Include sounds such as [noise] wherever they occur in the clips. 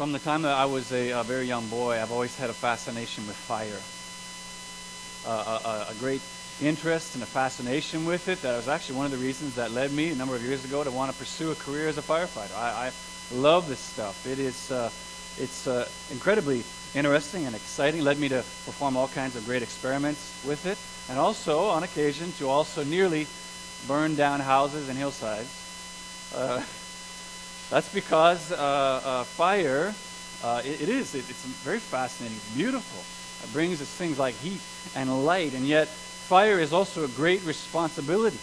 From the time that I was a, a very young boy, I've always had a fascination with fire. Uh, a, a, great interest and a fascination with it. That was actually one of the reasons that led me a number of years ago to want to pursue a career as a firefighter. I, I love this stuff. It is uh, it's uh, incredibly interesting and exciting. Led me to perform all kinds of great experiments with it, and also on occasion to also nearly burn down houses and hillsides. [laughs] That's because uh, uh, fire, uh, it, it is, it, it's very fascinating, it's beautiful. It brings us things like heat and light, and yet fire is also a great responsibility.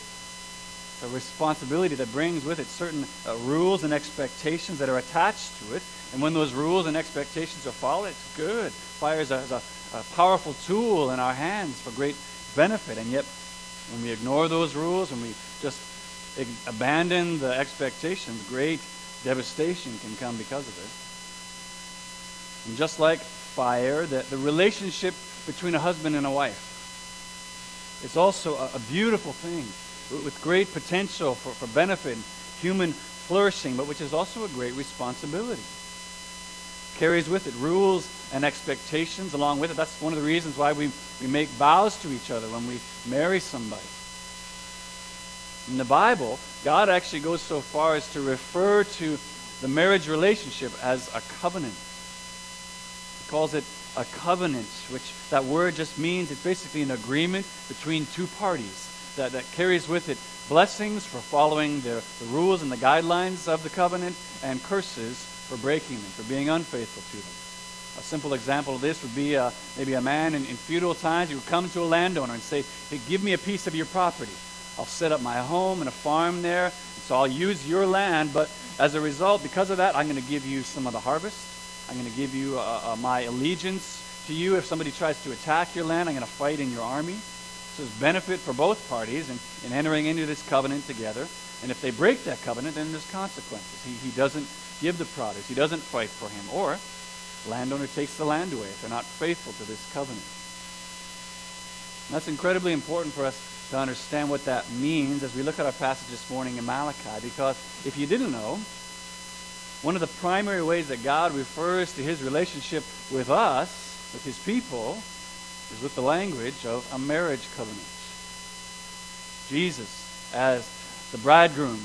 A responsibility that brings with it certain uh, rules and expectations that are attached to it. And when those rules and expectations are followed, it's good. Fire is a, is a, a powerful tool in our hands for great benefit. And yet, when we ignore those rules and we just abandon the expectations, great devastation can come because of it. And just like fire, the, the relationship between a husband and a wife is also a, a beautiful thing with great potential for, for benefit, human flourishing, but which is also a great responsibility. Carries with it rules and expectations along with it. That's one of the reasons why we, we make vows to each other when we marry somebody. In the Bible, God actually goes so far as to refer to the marriage relationship as a covenant. He calls it a covenant, which that word just means it's basically an agreement between two parties that, that carries with it blessings for following the, the rules and the guidelines of the covenant and curses for breaking them, for being unfaithful to them. A simple example of this would be uh, maybe a man in, in feudal times, he would come to a landowner and say, hey, give me a piece of your property. I'll set up my home and a farm there. So I'll use your land, but as a result, because of that, I'm going to give you some of the harvest. I'm going to give you uh, uh, my allegiance to you. If somebody tries to attack your land, I'm going to fight in your army. So there's benefit for both parties in, in entering into this covenant together. And if they break that covenant, then there's consequences. He, he doesn't give the produce. He doesn't fight for him. Or landowner takes the land away if they're not faithful to this covenant. And that's incredibly important for us to understand what that means as we look at our passage this morning in Malachi. Because if you didn't know, one of the primary ways that God refers to his relationship with us, with his people, is with the language of a marriage covenant. Jesus as the bridegroom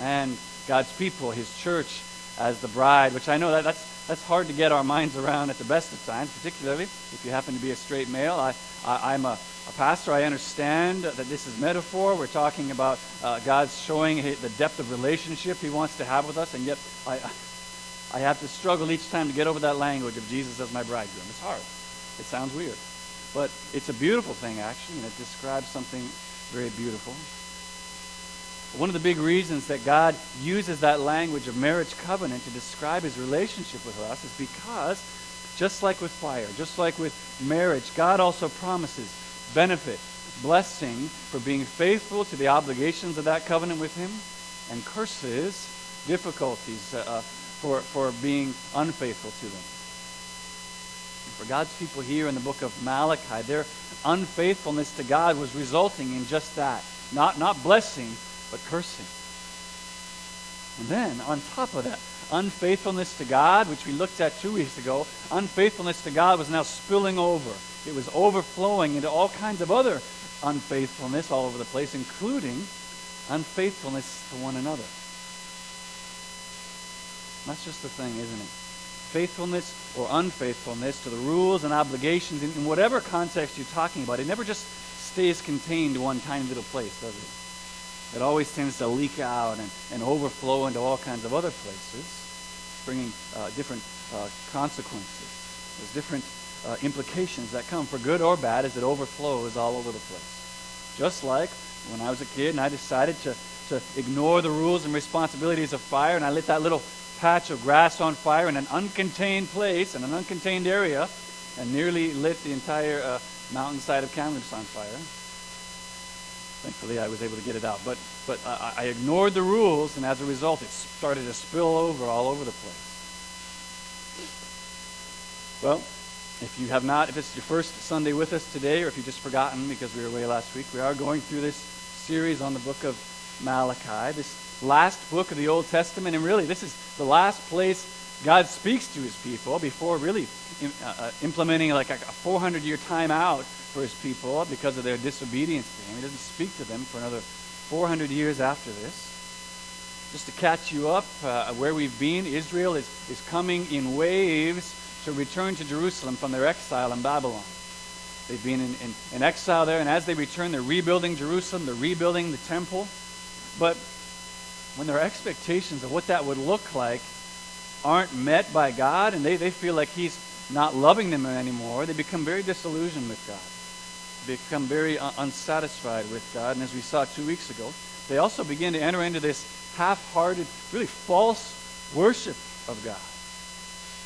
and God's people, his church as the bride, which I know that that's, that's hard to get our minds around at the best of times, particularly if you happen to be a straight male. I, I, am a a pastor, I understand that this is metaphor. We're talking about uh, God's showing the depth of relationship He wants to have with us, and yet I, I have to struggle each time to get over that language of Jesus as my bridegroom. It's hard. It sounds weird. But it's a beautiful thing, actually, and it describes something very beautiful. One of the big reasons that God uses that language of marriage covenant to describe his relationship with us is because, just like with fire, just like with marriage, God also promises benefit, blessing for being faithful to the obligations of that covenant with Him, and curses, difficulties uh, uh, for, for being unfaithful to them. For God's people here in the book of Malachi, their unfaithfulness to God was resulting in just that. Not, not blessing, but cursing. And then, on top of that, unfaithfulness to God, which we looked at two weeks ago, unfaithfulness to God was now spilling over it was overflowing into all kinds of other unfaithfulness all over the place, including unfaithfulness to one another. That's just the thing, isn't it? Faithfulness or unfaithfulness to the rules and obligations in, in whatever context you're talking about, it never just stays contained to one tiny little place, does it? It always tends to leak out and, and overflow into all kinds of other places, bringing uh, different uh, consequences. There's different uh, implications that come for good or bad as it overflows all over the place. Just like when I was a kid and I decided to, to ignore the rules and responsibilities of fire and I lit that little patch of grass on fire in an uncontained place, in an uncontained area, and nearly lit the entire uh, mountainside of Kamloops on fire. Thankfully, I was able to get it out. But, but I, I ignored the rules, and as a result, it started to spill over all over the place. Well, if you have not, if it's your first Sunday with us today, or if you've just forgotten because we were away last week, we are going through this series on the book of Malachi, this last book of the Old Testament. And really, this is the last place God speaks to his people before really uh, uh, implementing like a 400 year timeout for his people because of their disobedience to him. He doesn't speak to them for another 400 years after this. Just to catch you up, uh, where we've been, Israel is, is coming in waves to return to Jerusalem from their exile in Babylon. They've been in, in, in exile there, and as they return, they're rebuilding Jerusalem, they're rebuilding the temple. But when their expectations of what that would look like aren't met by God, and they, they feel like He's not loving them anymore, they become very disillusioned with God. Become very uh, unsatisfied with God. And as we saw two weeks ago, they also begin to enter into this half hearted, really false worship of God.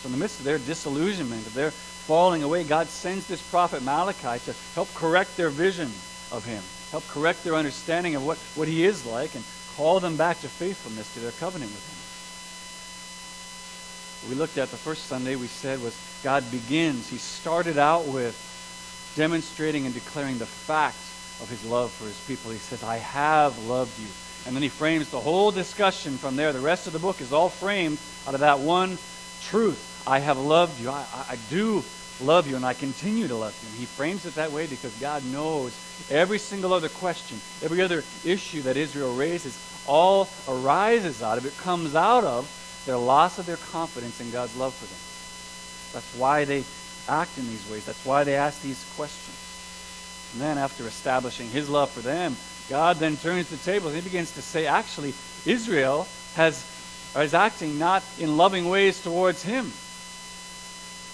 So, in the midst of their disillusionment, of their falling away, God sends this prophet Malachi to help correct their vision of Him, help correct their understanding of what, what He is like, and call them back to faithfulness to their covenant with Him we looked at the first Sunday, we said was God begins. He started out with demonstrating and declaring the fact of his love for his people. He says, I have loved you. And then he frames the whole discussion from there. The rest of the book is all framed out of that one truth. I have loved you. I, I, I do love you, and I continue to love you. And he frames it that way because God knows every single other question, every other issue that Israel raises, all arises out of it, comes out of their loss of their confidence in God's love for them. That's why they act in these ways. That's why they ask these questions. And then, after establishing his love for them, God then turns the tables and he begins to say, actually, Israel has, is acting not in loving ways towards him.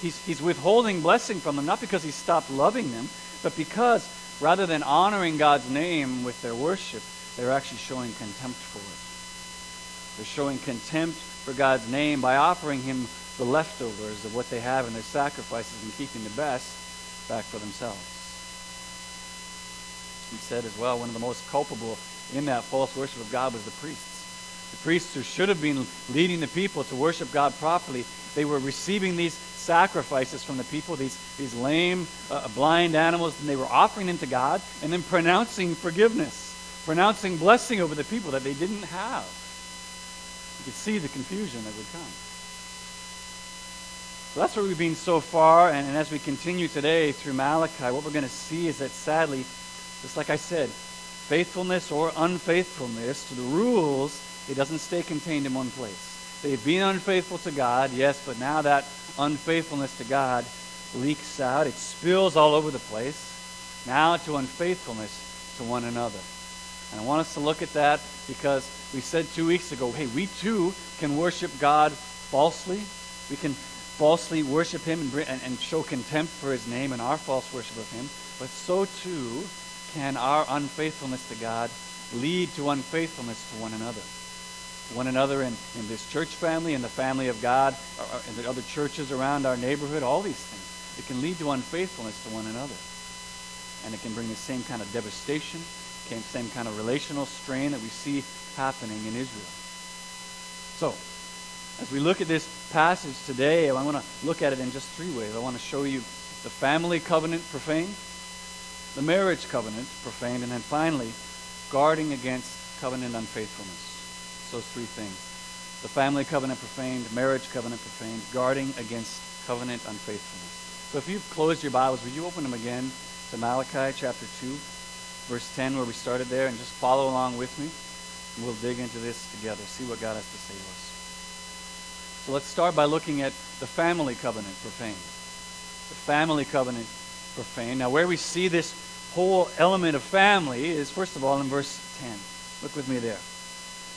He's, he's withholding blessing from them, not because he stopped loving them, but because rather than honoring God's name with their worship, they're actually showing contempt for it. They're showing contempt for God's name by offering him the leftovers of what they have in their sacrifices and keeping the best back for themselves. He said as well, one of the most culpable in that false worship of God was the priests. The priests who should have been leading the people to worship God properly, they were receiving these sacrifices from the people, these, these lame, uh, blind animals, and they were offering them to God and then pronouncing forgiveness, pronouncing blessing over the people that they didn't have. Could see the confusion that would come. So that's where we've been so far, and, and as we continue today through Malachi, what we're going to see is that sadly, just like I said, faithfulness or unfaithfulness to the rules, it doesn't stay contained in one place. They've been unfaithful to God, yes, but now that unfaithfulness to God leaks out. It spills all over the place. Now to unfaithfulness to one another. And I want us to look at that because we said two weeks ago, hey, we too can worship God falsely. We can falsely worship Him and, and, and show contempt for His name and our false worship of Him. But so too can our unfaithfulness to God lead to unfaithfulness to one another. One another in, in this church family, in the family of God, in the other churches around our neighborhood, all these things. It can lead to unfaithfulness to one another. And it can bring the same kind of devastation, same kind of relational strain that we see happening in Israel. So, as we look at this passage today, I want to look at it in just three ways. I want to show you the family covenant profaned, the marriage covenant profaned, and then finally, guarding against covenant unfaithfulness. Those three things. The family covenant profaned, marriage covenant profaned, guarding against covenant unfaithfulness. So if you've closed your Bibles, would you open them again to Malachi chapter 2, verse 10, where we started there, and just follow along with me. We'll dig into this together, see what God has to say to us. So let's start by looking at the family covenant profaned. The family covenant profaned. Now, where we see this whole element of family is, first of all, in verse 10. Look with me there.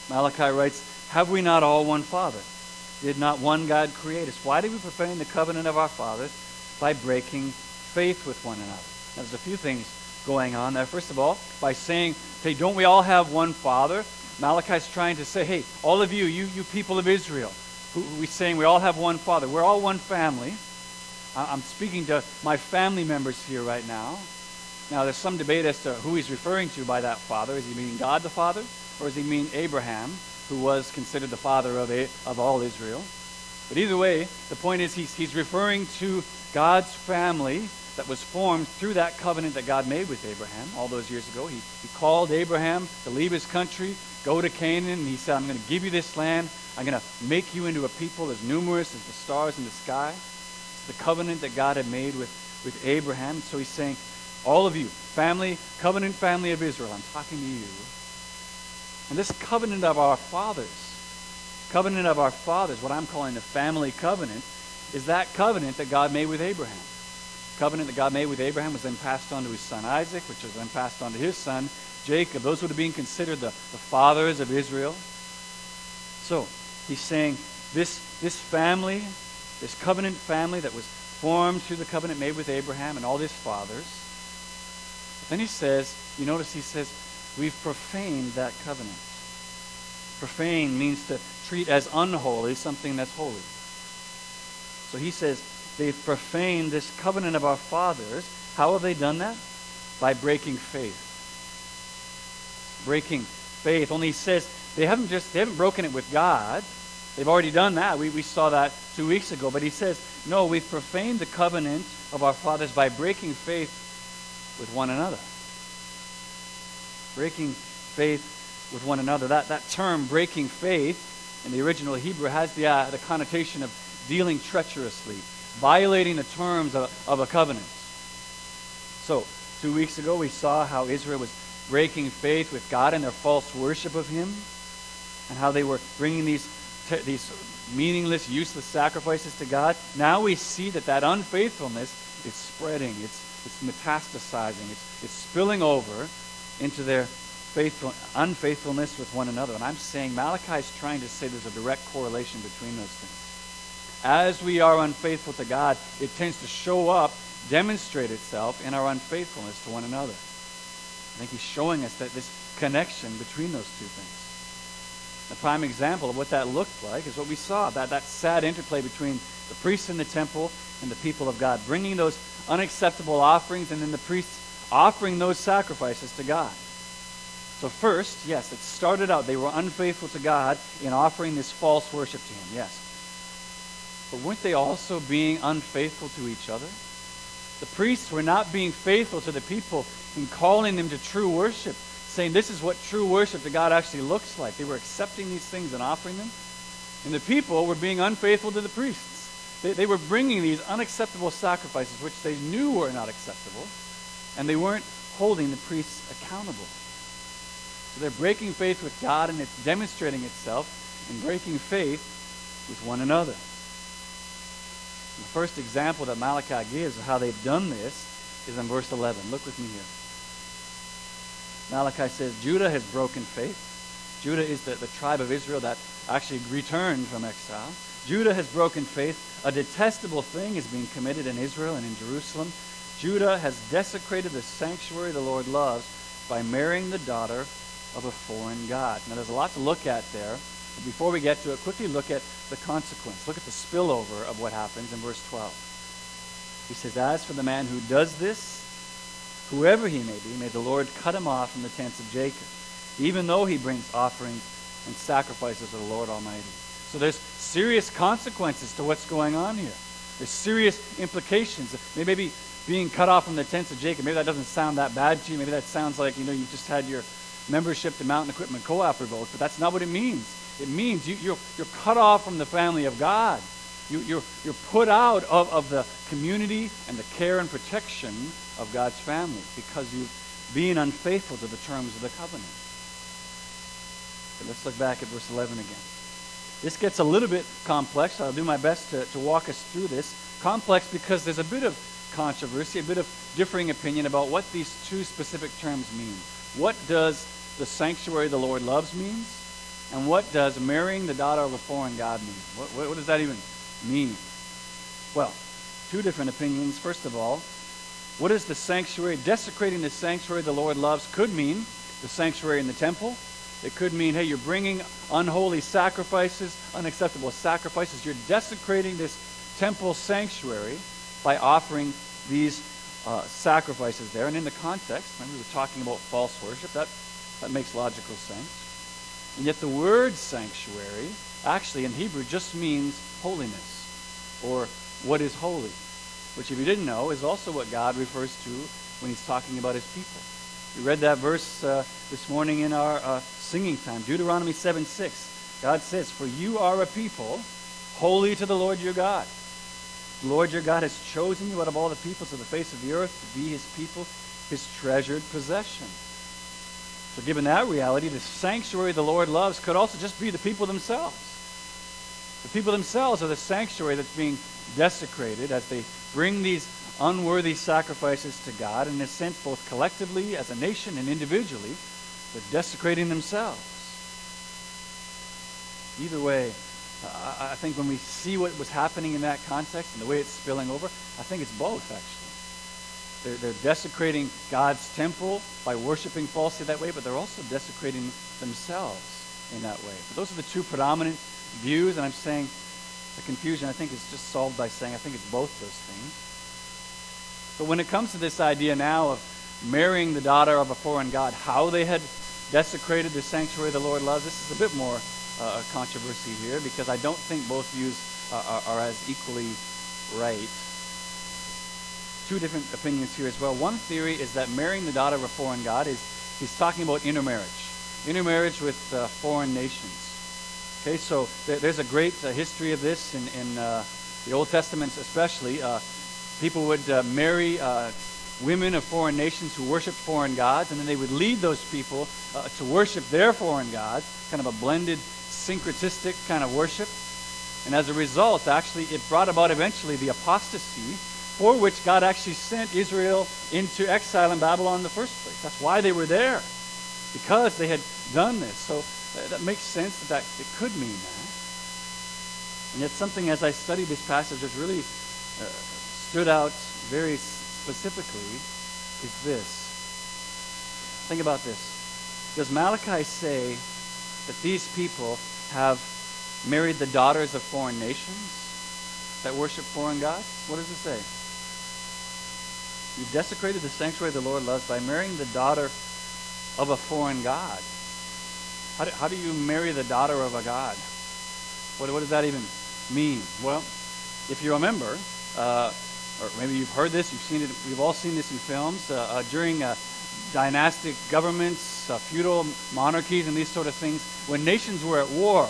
Malachi writes, Have we not all one Father? Did not one God create us? Why did we profane the covenant of our fathers? By breaking faith with one another. Now, there's a few things going on there. First of all, by saying, hey, don't we all have one Father? Malachi's trying to say, hey, all of you, you, you people of Israel, who we saying we all have one Father. We're all one family. I'm speaking to my family members here right now. Now, there's some debate as to who he's referring to by that Father. Is he meaning God the Father? Or does he mean Abraham, who was considered the father of, a, of all Israel? But either way, the point is he's, he's referring to God's family that was formed through that covenant that God made with Abraham all those years ago. He, he called Abraham to leave his country, go to Canaan, and he said, I'm going to give you this land. I'm going to make you into a people as numerous as the stars in the sky. It's the covenant that God had made with, with Abraham. So he's saying, all of you, family, covenant family of Israel, I'm talking to you. And this covenant of our fathers, covenant of our fathers, what I'm calling the family covenant, is that covenant that God made with Abraham. Covenant that God made with Abraham was then passed on to his son Isaac, which was then passed on to his son Jacob. Those would have been considered the, the fathers of Israel. So he's saying this, this family, this covenant family that was formed through the covenant made with Abraham and all his fathers. But then he says, you notice he says, we've profaned that covenant. Profane means to treat as unholy something that's holy. So he says, they've profaned this covenant of our fathers. How have they done that? By breaking faith. Breaking faith. Only he says they haven't just they haven't broken it with God. They've already done that. We, we saw that two weeks ago. But he says, no, we've profaned the covenant of our fathers by breaking faith with one another. Breaking faith with one another. That, that term, breaking faith, in the original Hebrew has the, uh, the connotation of dealing treacherously, violating the terms of, of a covenant. So, two weeks ago, we saw how Israel was breaking faith with God in their false worship of Him, and how they were bringing these, these meaningless, useless sacrifices to God. Now we see that that unfaithfulness is spreading, it's, it's metastasizing, it's, it's spilling over into their faithful, unfaithfulness with one another. And I'm saying Malachi is trying to say there's a direct correlation between those things. As we are unfaithful to God, it tends to show up, demonstrate itself in our unfaithfulness to one another. I think he's showing us that this connection between those two things. The prime example of what that looked like is what we saw that, that sad interplay between the priests in the temple and the people of God, bringing those unacceptable offerings and then the priests offering those sacrifices to God. So, first, yes, it started out they were unfaithful to God in offering this false worship to Him, yes. But weren't they also being unfaithful to each other? The priests were not being faithful to the people in calling them to true worship, saying this is what true worship to God actually looks like. They were accepting these things and offering them. And the people were being unfaithful to the priests. They, they were bringing these unacceptable sacrifices, which they knew were not acceptable, and they weren't holding the priests accountable. So they're breaking faith with God, and it's demonstrating itself in breaking faith with one another. The first example that Malachi gives of how they've done this is in verse 11. Look with me here. Malachi says, Judah has broken faith. Judah is the, the tribe of Israel that actually returned from exile. Judah has broken faith. A detestable thing is being committed in Israel and in Jerusalem. Judah has desecrated the sanctuary the Lord loves by marrying the daughter of a foreign god. Now, there's a lot to look at there. But before we get to it, quickly look at the consequence. Look at the spillover of what happens in verse 12. He says, As for the man who does this, whoever he may be, may the Lord cut him off from the tents of Jacob, even though he brings offerings and sacrifices to the Lord Almighty. So there's serious consequences to what's going on here. There's serious implications. Maybe being cut off from the tents of Jacob, maybe that doesn't sound that bad to you. Maybe that sounds like, you know, you just had your membership to Mountain Equipment Co-op revoked, but that's not what it means. It means you, are you're, you're cut off from the family of God. You, you're, you're put out of, of the community and the care and protection of God's family because you've been unfaithful to the terms of the covenant. let's look back at verse 11 again. This gets a little bit complex. I'll do my best to, to walk us through this. Complex because there's a bit of controversy, a bit of differing opinion about what these two specific terms mean. What does the sanctuary the Lord loves means? And what does marrying the daughter of a foreign God mean? What, what, what does that even mean? Well, two different opinions. First of all, what is the sanctuary? Desecrating the sanctuary the Lord loves could mean the sanctuary in the temple. It could mean, hey, you're bringing unholy sacrifices, unacceptable sacrifices. You're desecrating this temple sanctuary by offering these uh, sacrifices there. And in the context, when we were talking about false worship, that, that makes logical sense. And yet the word sanctuary actually in Hebrew just means holiness or what is holy, which if you didn't know is also what God refers to when he's talking about his people. We read that verse uh, this morning in our uh, singing time, Deuteronomy 7 6. God says, For you are a people holy to the Lord your God. The Lord your God has chosen you out of all the peoples of the face of the earth to be his people, his treasured possession. So, given that reality, the sanctuary the Lord loves could also just be the people themselves. The people themselves are the sanctuary that's being desecrated as they bring these unworthy sacrifices to God. And in a sense, both collectively as a nation and individually, they're desecrating themselves. Either way, I think when we see what was happening in that context and the way it's spilling over, I think it's both, actually. They're, they're desecrating God's temple by worshiping falsely that way, but they're also desecrating themselves in that way. But those are the two predominant views, and I'm saying the confusion, I think, is just solved by saying I think it's both those things. But when it comes to this idea now of marrying the daughter of a foreign god, how they had desecrated the sanctuary the Lord loves, this is a bit more uh, controversy here because I don't think both views are, are, are as equally right. Two different opinions here as well. One theory is that marrying the daughter of a foreign god is he's talking about intermarriage, intermarriage with uh, foreign nations. Okay, so there's a great uh, history of this in, in uh, the Old Testament, especially. Uh, people would uh, marry uh, women of foreign nations who worshiped foreign gods, and then they would lead those people to worship their foreign gods, kind of a blended, syncretistic kind of worship. And as a result, actually, it brought about eventually the apostasy for which God actually sent Israel into exile in Babylon in the first place. That's why they were there, because they had done this. So uh, that makes sense that, that it could mean that. And yet, something as I studied this passage has really uh, stood out very specifically is this. Think about this. Does Malachi say that these people have married the daughters of foreign nations that worship foreign gods? What does it say? You desecrated the sanctuary the Lord loves by marrying the daughter of a foreign god. How do, how do you marry the daughter of a god? What, what does that even mean? Well, if you remember, uh, or maybe you've heard this, you've seen it, we've all seen this in films, uh, uh, during uh, dynastic governments, uh, feudal monarchies, and these sort of things, when nations were at war,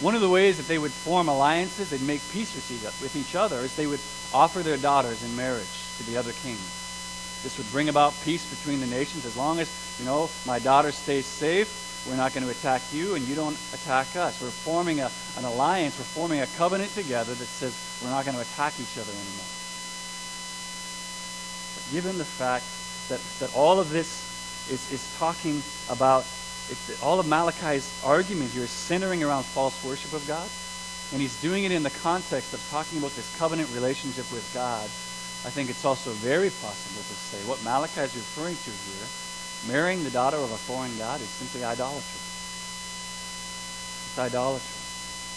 one of the ways that they would form alliances, they'd make peace with each other, is they would offer their daughters in marriage to the other king. This would bring about peace between the nations as long as, you know, my daughter stays safe we're not going to attack you, and you don't attack us. We're forming a, an alliance. We're forming a covenant together that says we're not going to attack each other anymore. But given the fact that, that all of this is, is talking about, all of Malachi's argument here is centering around false worship of God, and he's doing it in the context of talking about this covenant relationship with God, I think it's also very possible to say what Malachi is referring to here Marrying the daughter of a foreign god is simply idolatry. It's idolatry.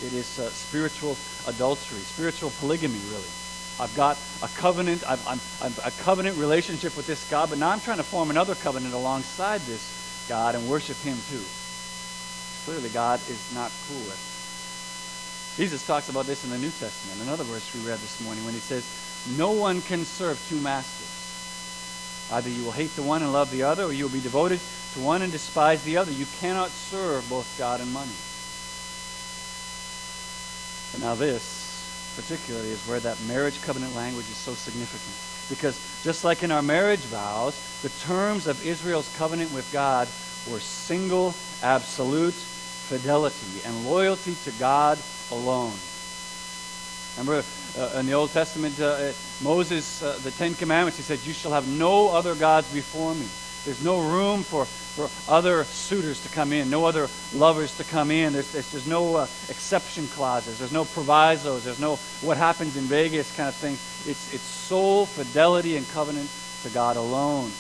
It is uh, spiritual adultery, spiritual polygamy, really. I've got a covenant, I'm, I'm a covenant relationship with this God, but now I'm trying to form another covenant alongside this God and worship Him too. Clearly, God is not cool with it. Jesus talks about this in the New Testament. Another verse we read this morning when he says, No one can serve two masters. Either you will hate the one and love the other, or you will be devoted to one and despise the other. You cannot serve both God and money. But now, this particularly is where that marriage covenant language is so significant. Because just like in our marriage vows, the terms of Israel's covenant with God were single, absolute fidelity and loyalty to God alone. Remember uh, in the Old Testament, uh, Moses, uh, the Ten Commandments, he said, You shall have no other gods before me. There's no room for, for other suitors to come in, no other lovers to come in. There's, there's, there's no uh, exception clauses, there's no provisos, there's no what happens in Vegas kind of thing. It's, it's sole fidelity and covenant to God alone.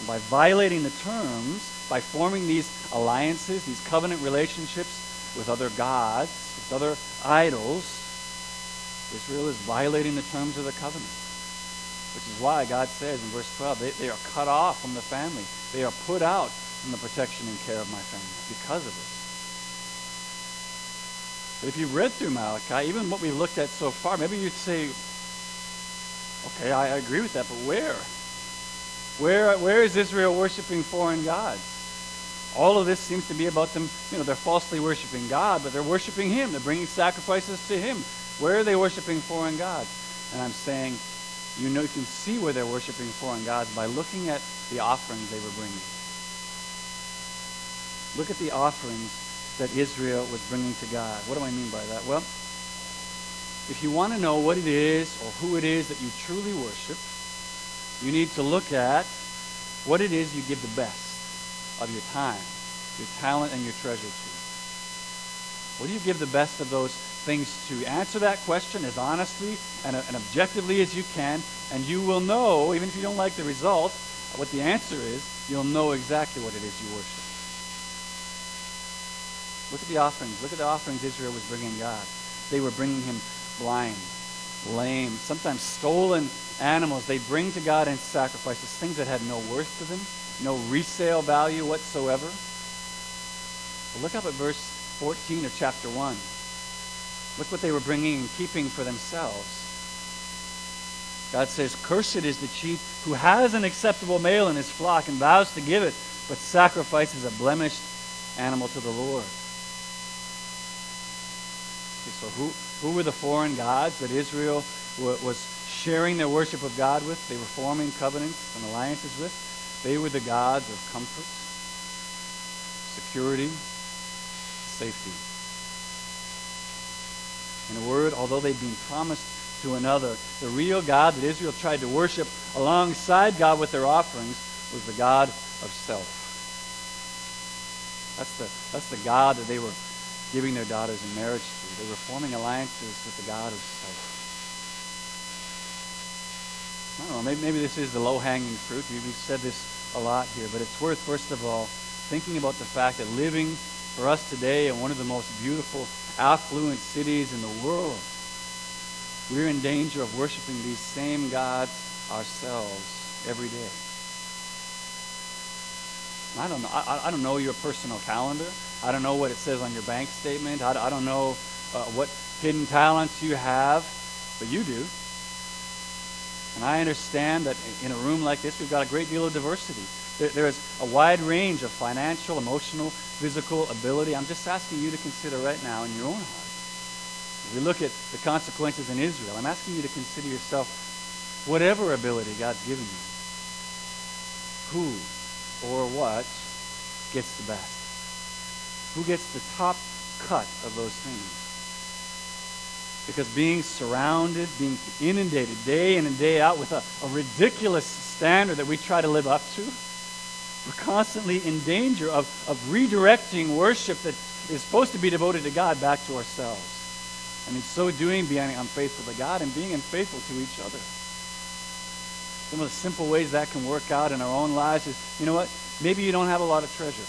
And by violating the terms, by forming these alliances, these covenant relationships with other gods, with other idols, Israel is violating the terms of the covenant. Which is why God says in verse 12, they, they are cut off from the family. They are put out from the protection and care of my family because of it. But if you've read through Malachi, even what we've looked at so far, maybe you'd say, okay, I, I agree with that, but where? Where, where is Israel worshiping foreign gods? All of this seems to be about them, you know, they're falsely worshiping God, but they're worshiping Him. They're bringing sacrifices to Him. Where are they worshiping foreign gods? And I'm saying, you know, you can see where they're worshiping foreign gods by looking at the offerings they were bringing. Look at the offerings that Israel was bringing to God. What do I mean by that? Well, if you want to know what it is or who it is that you truly worship, you need to look at what it is you give the best of your time, your talent, and your treasure to. What do you give the best of those things to? Answer that question as honestly and, and objectively as you can, and you will know, even if you don't like the result, what the answer is, you'll know exactly what it is you worship. Look at the offerings. Look at the offerings Israel was bringing God. They were bringing him blind, lame, sometimes stolen animals they bring to God in sacrifices, things that had no worth to them, no resale value whatsoever. But look up at verse 14 of chapter 1. Look what they were bringing and keeping for themselves. God says, Cursed is the chief who has an acceptable male in his flock and vows to give it, but sacrifices a blemished animal to the Lord. Okay, so who, who were the foreign gods that Israel was sharing their worship of God with? They were forming covenants and alliances with. They were the gods of comfort, security, safety. In a word, although they'd been promised to another, the real God that Israel tried to worship alongside God with their offerings was the God of self. That's the, that's the God that they were giving their daughters in marriage to. They were forming alliances with the God of self. I don't know, maybe, maybe this is the low-hanging fruit. We've said this a lot here, but it's worth, first of all, thinking about the fact that living for us today in one of the most beautiful, affluent cities in the world, we're in danger of worshiping these same gods ourselves every day. I don't know. I, I don't know your personal calendar. I don't know what it says on your bank statement. I, I don't know uh, what hidden talents you have, but you do. And I understand that in a room like this, we've got a great deal of diversity. There, there is a wide range of financial, emotional, physical ability. I'm just asking you to consider right now in your own heart. As we look at the consequences in Israel, I'm asking you to consider yourself whatever ability God's given you. Who or what gets the best? Who gets the top cut of those things? Because being surrounded, being inundated day in and day out with a, a ridiculous standard that we try to live up to, we're constantly in danger of, of redirecting worship that is supposed to be devoted to God back to ourselves. And in so doing, being unfaithful to God and being unfaithful to each other. Some of the simple ways that can work out in our own lives is, you know what? Maybe you don't have a lot of treasure.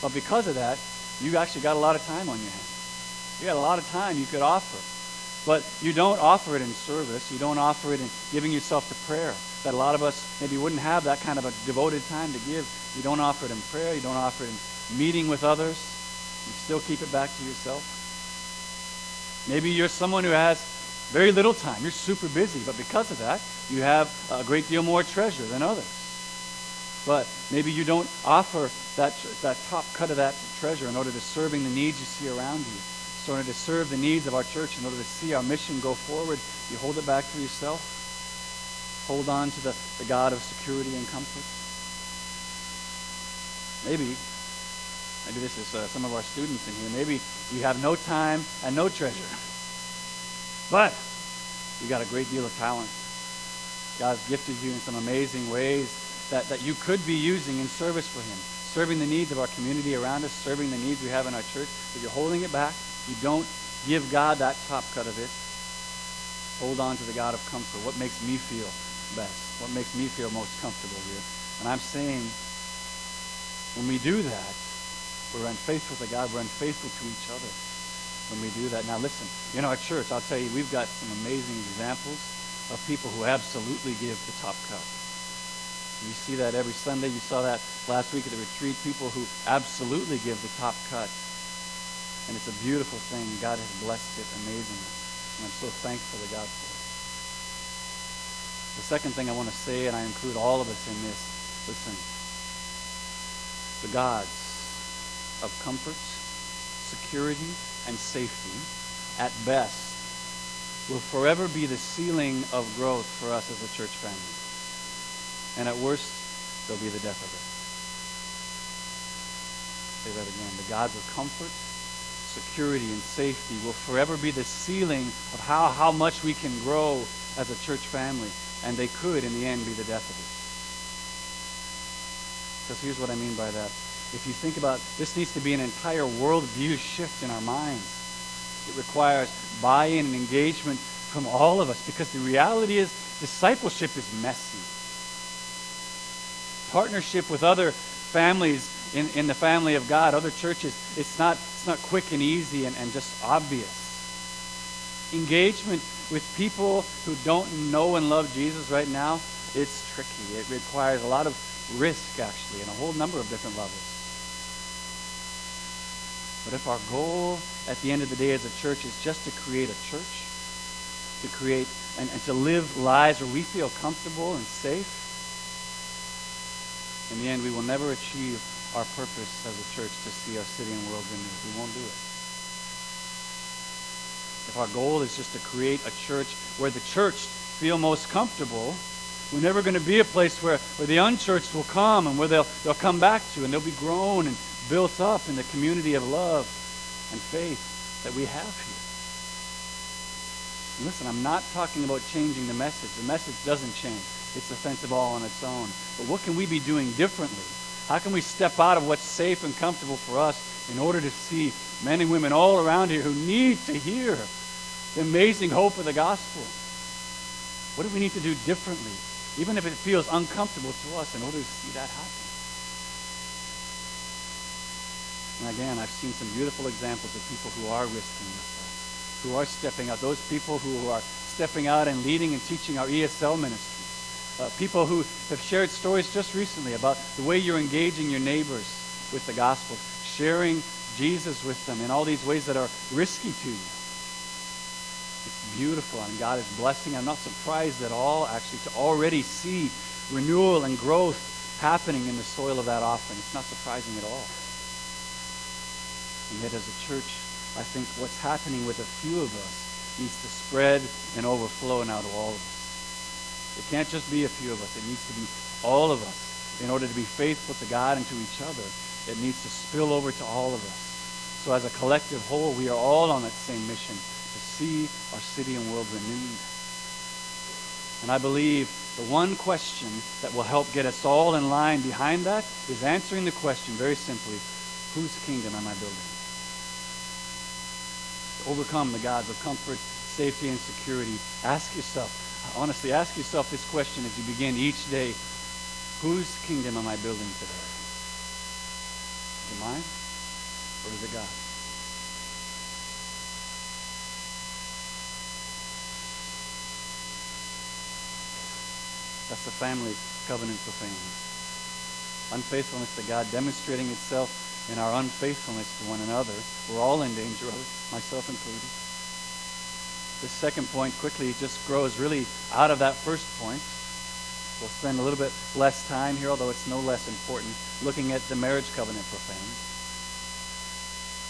But because of that, you actually got a lot of time on your hands. You got a lot of time you could offer. But you don't offer it in service. You don't offer it in giving yourself to prayer. That a lot of us maybe wouldn't have that kind of a devoted time to give. You don't offer it in prayer. You don't offer it in meeting with others. You still keep it back to yourself. Maybe you're someone who has very little time. You're super busy. But because of that, you have a great deal more treasure than others. But maybe you don't offer that, that top cut of that treasure in order to serving the needs you see around you. So in order to serve the needs of our church, in order to see our mission go forward, you hold it back for yourself. Hold on to the, the God of security and comfort. Maybe, maybe this is uh, some of our students in here, maybe you have no time and no treasure. But you got a great deal of talent. God's gifted you in some amazing ways that, that you could be using in service for Him, serving the needs of our community around us, serving the needs we have in our church, but you're holding it back. You don't give God that top cut of it. Hold on to the God of comfort. What makes me feel best? What makes me feel most comfortable here? And I'm saying, when we do that, we're unfaithful to God. We're unfaithful to each other when we do that. Now, listen, in our church, I'll tell you, we've got some amazing examples of people who absolutely give the top cut. You see that every Sunday. You saw that last week at the retreat. People who absolutely give the top cut. And it's a beautiful thing. God has blessed it amazingly. And I'm so thankful to God for it. The second thing I want to say, and I include all of us in this, listen. The gods of comfort, security, and safety, at best, will forever be the ceiling of growth for us as a church family. And at worst, they'll be the death of it. Say that again. The gods of comfort, security, and safety will forever be the ceiling of how, how much we can grow as a church family. And they could, in the end, be the death of it. Because here's what I mean by that. If you think about this needs to be an entire worldview shift in our minds. It requires buy-in and engagement from all of us because the reality is discipleship is messy. Partnership with other families in, in the family of God, other churches, it's not, it's not quick and easy and, and just obvious. Engagement with people who don't know and love Jesus right now, it's tricky. It requires a lot of risk, actually, in a whole number of different levels. But if our goal at the end of the day as a church is just to create a church, to create and, and to live lives where we feel comfortable and safe, in the end, we will never achieve our purpose as a church to see our city and world renewed. We won't do it. If our goal is just to create a church where the church feel most comfortable, we're never going to be a place where, where the unchurched will come and where they'll, they'll come back to and they'll be grown and built up in the community of love and faith that we have here. And listen, I'm not talking about changing the message. The message doesn't change. It's offensive all on its own. But what can we be doing differently? How can we step out of what's safe and comfortable for us in order to see men and women all around here who need to hear the amazing hope of the gospel? What do we need to do differently even if it feels uncomfortable to us, in order to see that happen. And again, I've seen some beautiful examples of people who are risking with who are stepping out. Those people who are stepping out and leading and teaching our ESL ministries. Uh, people who have shared stories just recently about the way you're engaging your neighbors with the gospel, sharing Jesus with them in all these ways that are risky to you beautiful and God is blessing. I'm not surprised at all, actually, to already see renewal and growth happening in the soil of that offering. It's not surprising at all. And yet, as a church, I think what's happening with a few of us needs to spread and overflow now to all of us. It can't just be a few of us. It needs to be all of us. In order to be faithful to God and to each other, it needs to spill over to all of us. So as a collective whole, we are all on that same mission see our city and world renewed. And I believe the one question that will help get us all in line behind that is answering the question very simply whose kingdom am I building? To overcome the gods of comfort, safety, and security, ask yourself, honestly, ask yourself this question as you begin each day whose kingdom am I building today? Is it mine or is it God? That's the family covenant profaned. Unfaithfulness to God demonstrating itself in our unfaithfulness to one another. We're all in danger of it, myself included. This second point quickly just grows really out of that first point. We'll spend a little bit less time here, although it's no less important, looking at the marriage covenant profaned.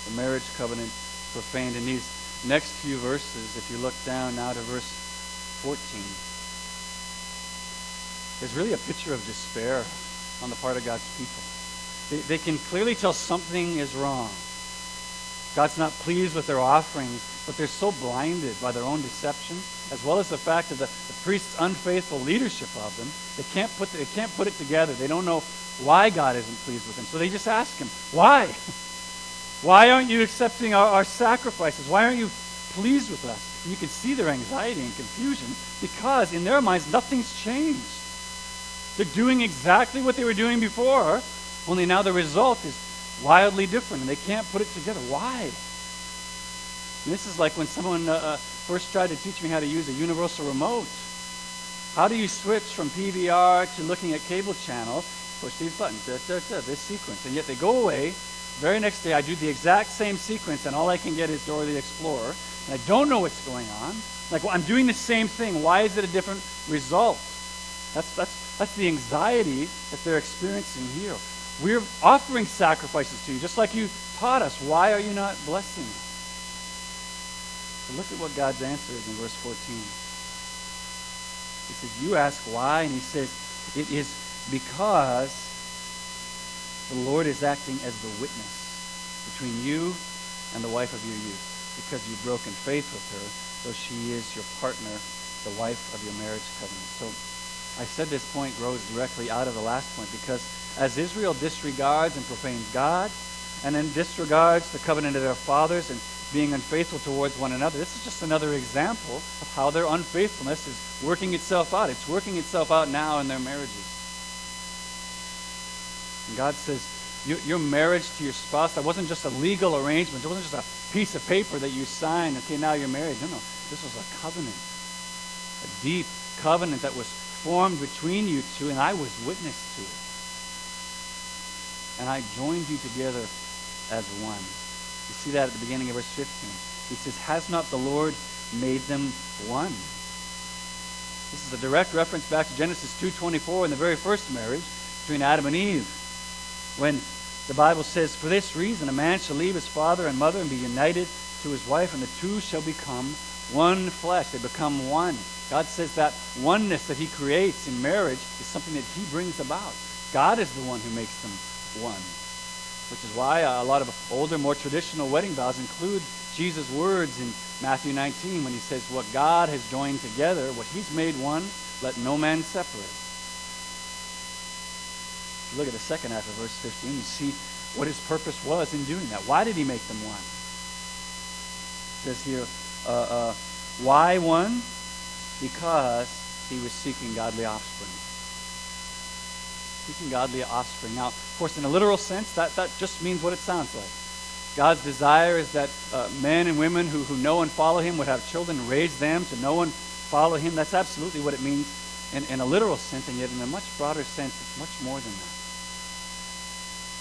The marriage covenant profaned in these next few verses, if you look down now to verse 14 is really a picture of despair on the part of God's people. They, they can clearly tell something is wrong. God's not pleased with their offerings, but they're so blinded by their own deception, as well as the fact of the, the priest's unfaithful leadership of them. They can't, put, they can't put it together. They don't know why God isn't pleased with them. So they just ask him, why? [laughs] Why aren't you accepting our, our sacrifices? Why aren't you pleased with us? And you can see their anxiety and confusion because in their minds nothing's changed. They're doing exactly what they were doing before, only now the result is wildly different, and they can't put it together. Why? And this is like when someone uh, uh first tried to teach me how to use a universal remote. How do you switch from PVR to looking at cable channels? Push these buttons, da, da, da, this sequence, and yet they go away. Very next day, I do the exact same sequence, and all I can get is Dora the Explorer, and I don't know what's going on. Like, well, I'm doing the same thing. Why is it a different result? That's, that's, that's the anxiety that they're experiencing here. We're offering sacrifices to you, just like you taught us. Why are you not blessing us? Look at what God's answer is in verse 14. He says, You ask why, and he says, It is because the Lord is acting as the witness between you and the wife of your youth, because you've broken faith with her, though she is your partner, the wife of your marriage covenant. So I said this point grows directly out of the last point because as Israel disregards and profanes God, and then disregards the covenant of their fathers and being unfaithful towards one another, this is just another example of how their unfaithfulness is working itself out. It's working itself out now in their marriages. And God says, your, your marriage to your spouse, that wasn't just a legal arrangement. It wasn't just a piece of paper that you signed. Okay, now you're married. No, no. This was a covenant. A deep covenant that was formed between you two, and I was witness to it. And I joined you together as one. You see that at the beginning of verse 15. He says, Has not the Lord made them one? This is a direct reference back to Genesis 2.24 in the very first marriage between Adam and Eve. When the Bible says, For this reason a man shall leave his father and mother and be united to his wife, and the two shall become one flesh. They become one. God says that oneness that He creates in marriage is something that He brings about. God is the one who makes them one. Which is why a lot of older, more traditional wedding vows include Jesus' words in Matthew 19 when He says, What God has joined together, what He's made one, let no man separate. If you look at the second half of verse 15, you see what His purpose was in doing that. Why did He make them one? It says here, uh, uh, why one? Because he was seeking godly offspring. Seeking godly offspring. Now, of course, in a literal sense, that, that just means what it sounds like. God's desire is that uh, men and women who, who know and follow him would have children, raise them to know and follow him. That's absolutely what it means in, in a literal sense, and yet in a much broader sense, it's much more than that.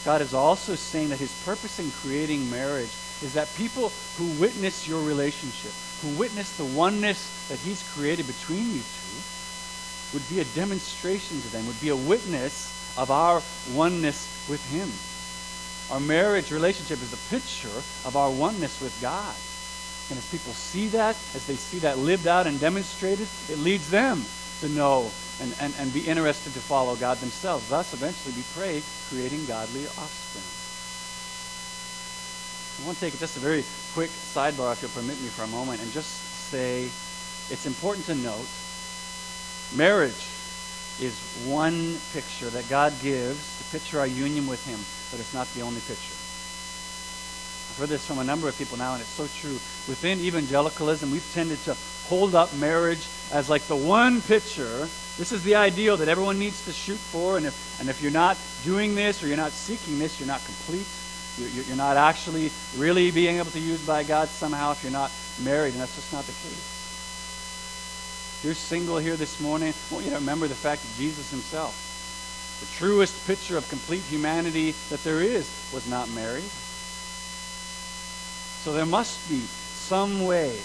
God is also saying that his purpose in creating marriage is that people who witness your relationship, who witness the oneness that He's created between you two, would be a demonstration to them, would be a witness of our oneness with Him. Our marriage relationship is a picture of our oneness with God. And as people see that, as they see that lived out and demonstrated, it leads them to know and, and, and be interested to follow God themselves. Thus, eventually, we pray, creating godly offspring. I want to take just a very quick sidebar, if you'll permit me for a moment, and just say it's important to note marriage is one picture that God gives to picture our union with Him, but it's not the only picture. I've heard this from a number of people now, and it's so true. Within evangelicalism, we've tended to hold up marriage as like the one picture. This is the ideal that everyone needs to shoot for, and if, and if you're not doing this or you're not seeking this, you're not complete. You're not actually really being able to use by God somehow if you're not married, and that's just not the case. If you're single here this morning, I want you to remember the fact that Jesus himself, the truest picture of complete humanity that there is, was not married. So there must be some way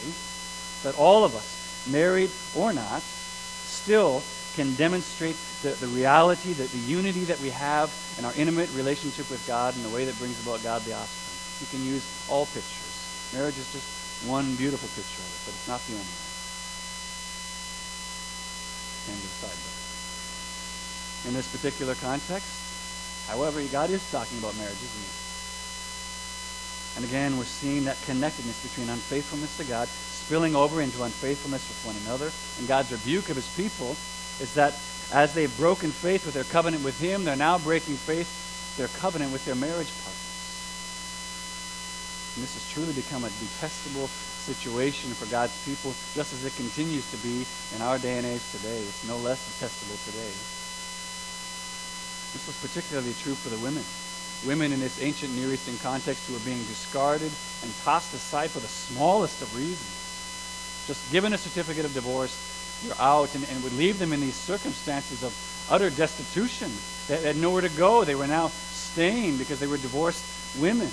that all of us, married or not, still can demonstrate the, the reality, the, the unity that we have in our intimate relationship with God in the way that brings about godly offspring. You can use all pictures. Marriage is just one beautiful picture of it, but it's not the only one. End of sidebar. In this particular context, however, God is talking about marriage, isn't he? And again, we're seeing that connectedness between unfaithfulness to God spilling over into unfaithfulness with one another. And God's rebuke of his people is that as they've broken faith with their covenant with Him, they're now breaking faith, their covenant with their marriage partners. And this has truly become a detestable situation for God's people, just as it continues to be in our day and age today. It's no less detestable today. This was particularly true for the women. Women in this ancient Near Eastern context who were being discarded and tossed aside for the smallest of reasons. Just given a certificate of divorce, you're out, and, and would leave them in these circumstances of utter destitution. They had nowhere to go. They were now staying because they were divorced women.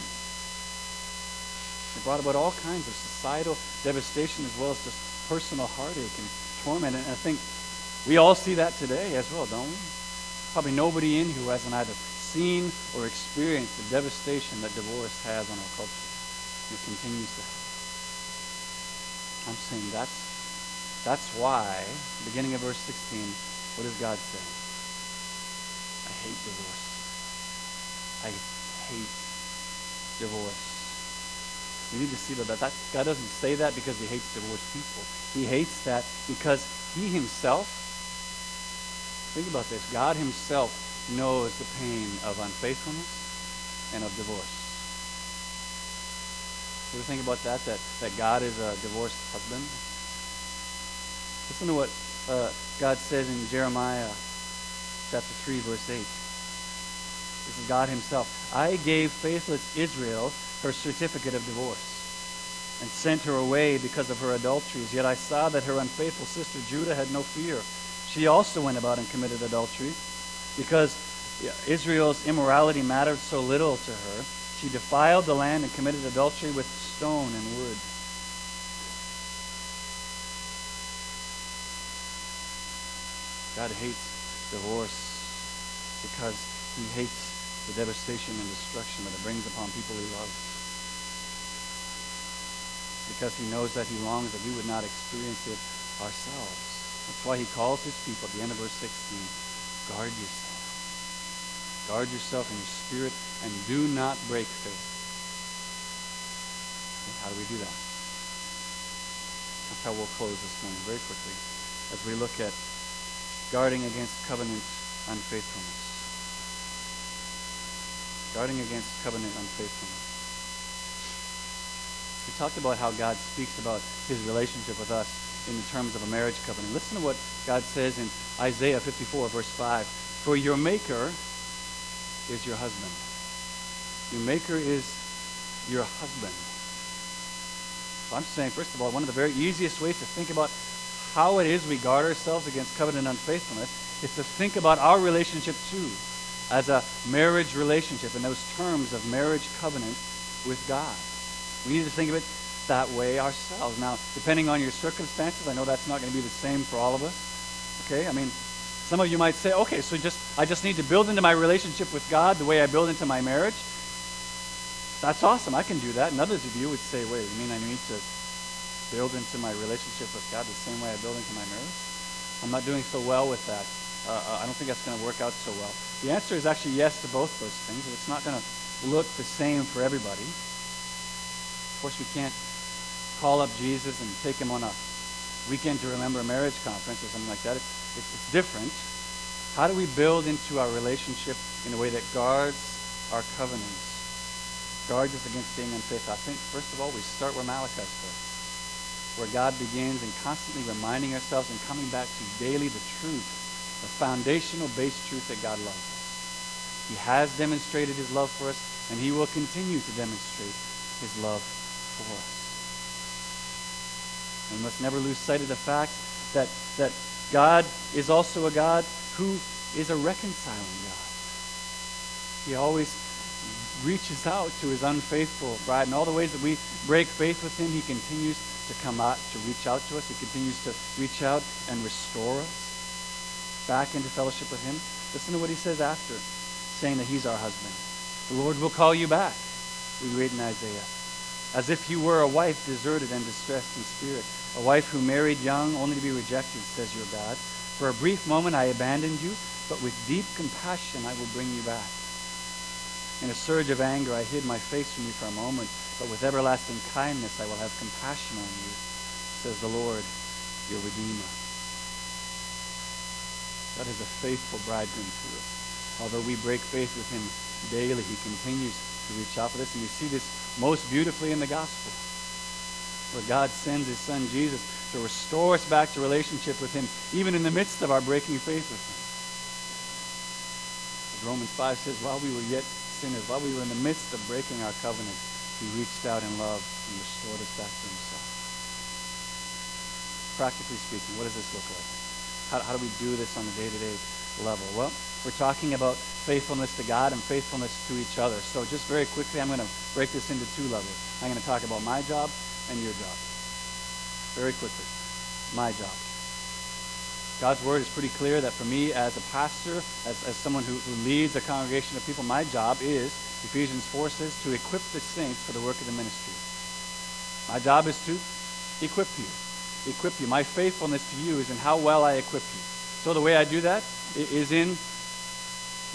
It brought about all kinds of societal devastation as well as just personal heartache and torment. And I think we all see that today as well, don't we? Probably nobody in who hasn't either seen or experienced the devastation that divorce has on our culture. It continues to. I'm saying that's that's why, beginning of verse 16, what does God say? I hate divorce. I hate divorce. You need to see that, that God doesn't say that because he hates divorced people. He hates that because he himself, think about this, God himself knows the pain of unfaithfulness and of divorce. You ever think about that, that, that God is a divorced husband? Listen to what uh, God says in Jeremiah chapter 3, verse 8. This is God himself. I gave faithless Israel her certificate of divorce and sent her away because of her adulteries. Yet I saw that her unfaithful sister Judah had no fear. She also went about and committed adultery because Israel's immorality mattered so little to her. She defiled the land and committed adultery with stone and wood. God hates divorce because he hates the devastation and destruction that it brings upon people he loves. Because he knows that he longs that we would not experience it ourselves. That's why he calls his people at the end of verse 16, guard yourself. Guard yourself in your spirit and do not break faith. How do we do that? That's how we'll close this morning very quickly as we look at guarding against covenant unfaithfulness. Guarding against covenant unfaithfulness. We talked about how God speaks about his relationship with us in the terms of a marriage covenant. Listen to what God says in Isaiah 54, verse 5. For your maker is your husband. Your maker is your husband. So I'm saying, first of all, one of the very easiest ways to think about how it is we guard ourselves against covenant unfaithfulness is to think about our relationship too as a marriage relationship in those terms of marriage covenant with God. We need to think of it that way ourselves. Now, depending on your circumstances, I know that's not going to be the same for all of us. Okay? I mean, some of you might say, okay, so just I just need to build into my relationship with God the way I build into my marriage. That's awesome. I can do that. And others of you would say, wait, you mean I need to build into my relationship with God the same way I build into my marriage? I'm not doing so well with that. Uh, uh I don't think that's going to work out so well. The answer is actually yes to both those things. It's not going to look the same for everybody. Of course, we can't call up Jesus and take him on a weekend to remember marriage conference or something like that. It's, it's, it's different. How do we build into our relationship in a way that guards our covenants? guards us against being unfaithful. I think, first of all, we start where Malachi starts, where God begins and constantly reminding ourselves and coming back to daily the truth, the foundational base truth that God loves us. He has demonstrated his love for us, and he will continue to demonstrate his love for us. And we must never lose sight of the fact that, that God is also a God who is a reconciling God. He always reaches out to his unfaithful bride. In all the ways that we break faith with him, he continues to come out, to reach out to us. He continues to reach out and restore us back into fellowship with him. Listen to what he says after, saying that he's our husband. The Lord will call you back, we read in Isaiah, as if you were a wife deserted and distressed in spirit, a wife who married young only to be rejected, says your God. For a brief moment I abandoned you, but with deep compassion I will bring you back. In a surge of anger, I hid my face from you for a moment, but with everlasting kindness I will have compassion on you, says the Lord, your Redeemer. God is a faithful bridegroom to us. Although we break faith with him daily, he continues to reach out for us. And we see this most beautifully in the gospel, where God sends his son Jesus to restore us back to relationship with him, even in the midst of our breaking faith with him. Romans 5 says, while we were yet sinners, while we were in the midst of breaking our covenant, he reached out in love and restored us back to himself. Practically speaking, what does this look like? How, how do we do this on a day-to-day level? Well, we're talking about faithfulness to God and faithfulness to each other. So just very quickly, I'm going to break this into two levels. I'm going to talk about my job and your job. Very quickly. My job. God's word is pretty clear that for me as a pastor, as, as someone who, who leads a congregation of people, my job is, Ephesians 4 says, to equip the saints for the work of the ministry. My job is to equip you. Equip you. My faithfulness to you is in how well I equip you. So the way I do that is in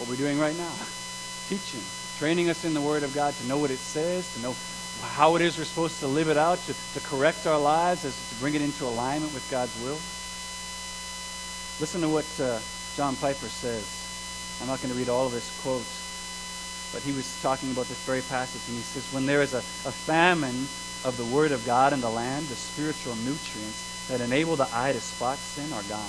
what we're doing right now. [laughs] Teaching, training us in the Word of God to know what it says, to know how it is we're supposed to live it out, to, to correct our lives, as to bring it into alignment with God's will. Listen to what uh, John Piper says. I'm not going to read all of his quotes, but he was talking about this very passage, and he says, When there is a, a famine of the Word of God in the land, the spiritual nutrients that enable the eye to spot sin are gone.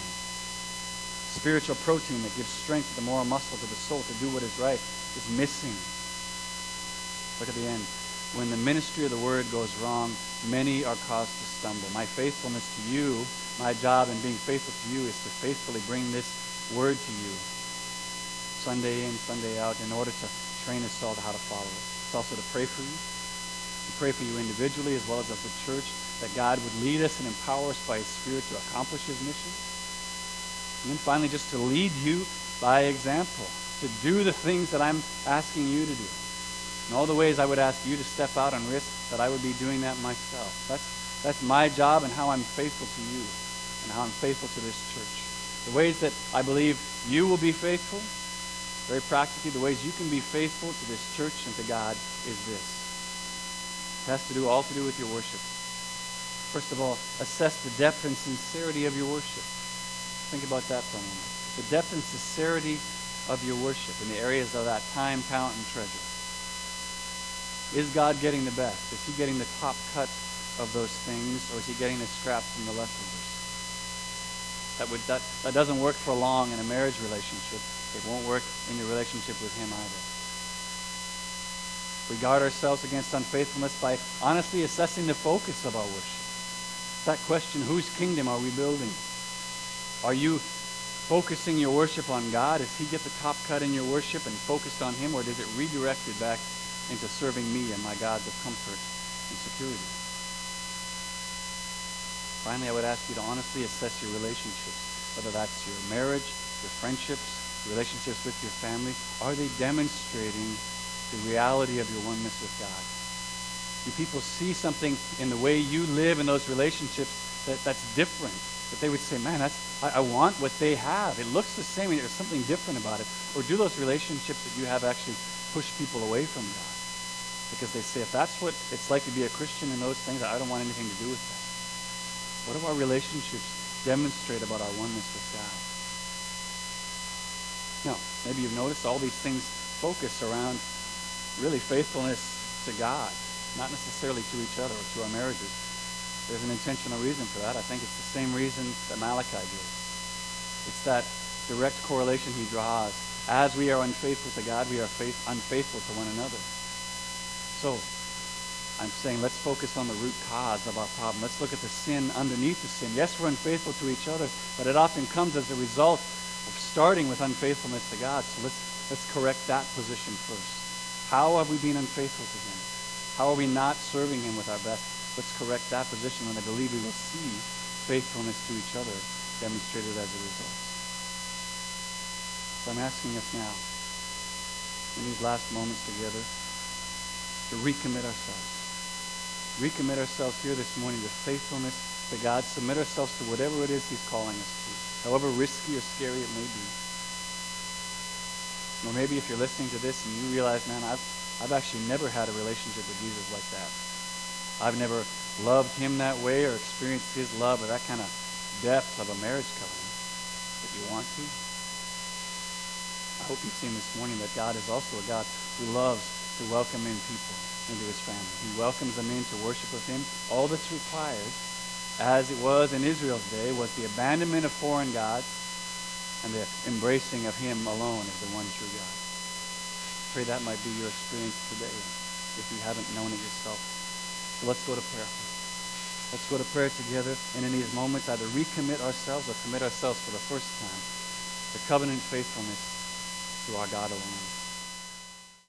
Spiritual protein that gives strength to the moral muscle to the soul to do what is right is missing. Look at the end. When the ministry of the Word goes wrong, many are caused to stumble. My faithfulness to you my job in being faithful to you is to faithfully bring this word to you Sunday in, Sunday out in order to train us all to how to follow it. It's also to pray for you, to pray for you individually as well as as a church, that God would lead us and empower us by His Spirit to accomplish His mission. And then finally, just to lead you by example, to do the things that I'm asking you to do. In all the ways I would ask you to step out and risk, that I would be doing that myself. That's, that's my job and how I'm faithful to you and how I'm faithful to this church. The ways that I believe you will be faithful, very practically, the ways you can be faithful to this church and to God is this. It has to do all to do with your worship. First of all, assess the depth and sincerity of your worship. Think about that for a moment. The depth and sincerity of your worship in the areas of that time, talent, and treasure. Is God getting the best? Is he getting the top cut of those things, or is he getting the scraps from the leftovers? That, would, that, that doesn't work for long in a marriage relationship. It won't work in your relationship with Him either. We guard ourselves against unfaithfulness by honestly assessing the focus of our worship. That question, whose kingdom are we building? Are you focusing your worship on God? Does He get the top cut in your worship and focused on Him, or does it redirect it back into serving me and my gods of comfort and security? Finally, I would ask you to honestly assess your relationships, whether that's your marriage, your friendships, relationships with your family. Are they demonstrating the reality of your oneness with God? Do people see something in the way you live in those relationships that, that's different? That they would say, man, that's, I, I want what they have. It looks the same, and there's something different about it. Or do those relationships that you have actually push people away from God? Because they say, if that's what it's like to be a Christian in those things, I don't want anything to do with that. What do our relationships demonstrate about our oneness with God? Now, maybe you've noticed all these things focus around really faithfulness to God, not necessarily to each other or to our marriages. There's an intentional reason for that. I think it's the same reason that Malachi gives. It's that direct correlation he draws. As we are unfaithful to God, we are faith, unfaithful to one another. So, I'm saying let's focus on the root cause of our problem. Let's look at the sin underneath the sin. Yes, we're unfaithful to each other, but it often comes as a result of starting with unfaithfulness to God. So let's, let's correct that position first. How have we been unfaithful to Him? How are we not serving Him with our best? Let's correct that position, and I believe we will see faithfulness to each other demonstrated as a result. So I'm asking us now, in these last moments together, to recommit ourselves recommit ourselves here this morning to faithfulness to God, submit ourselves to whatever it is He's calling us to, however risky or scary it may be. Or maybe if you're listening to this and you realize, man, I've, I've actually never had a relationship with Jesus like that. I've never loved Him that way or experienced His love or that kind of depth of a marriage covenant. But you want to? I hope you've seen this morning that God is also a God who loves to welcome in people into his family. He welcomes them in to worship with him. All that's required, as it was in Israel's day, was the abandonment of foreign gods and the embracing of him alone as the one true God. Pray that might be your experience today if you haven't known it yourself. So let's go to prayer. Let's go to prayer together and in these moments either recommit ourselves or commit ourselves for the first time to covenant faithfulness to our God alone.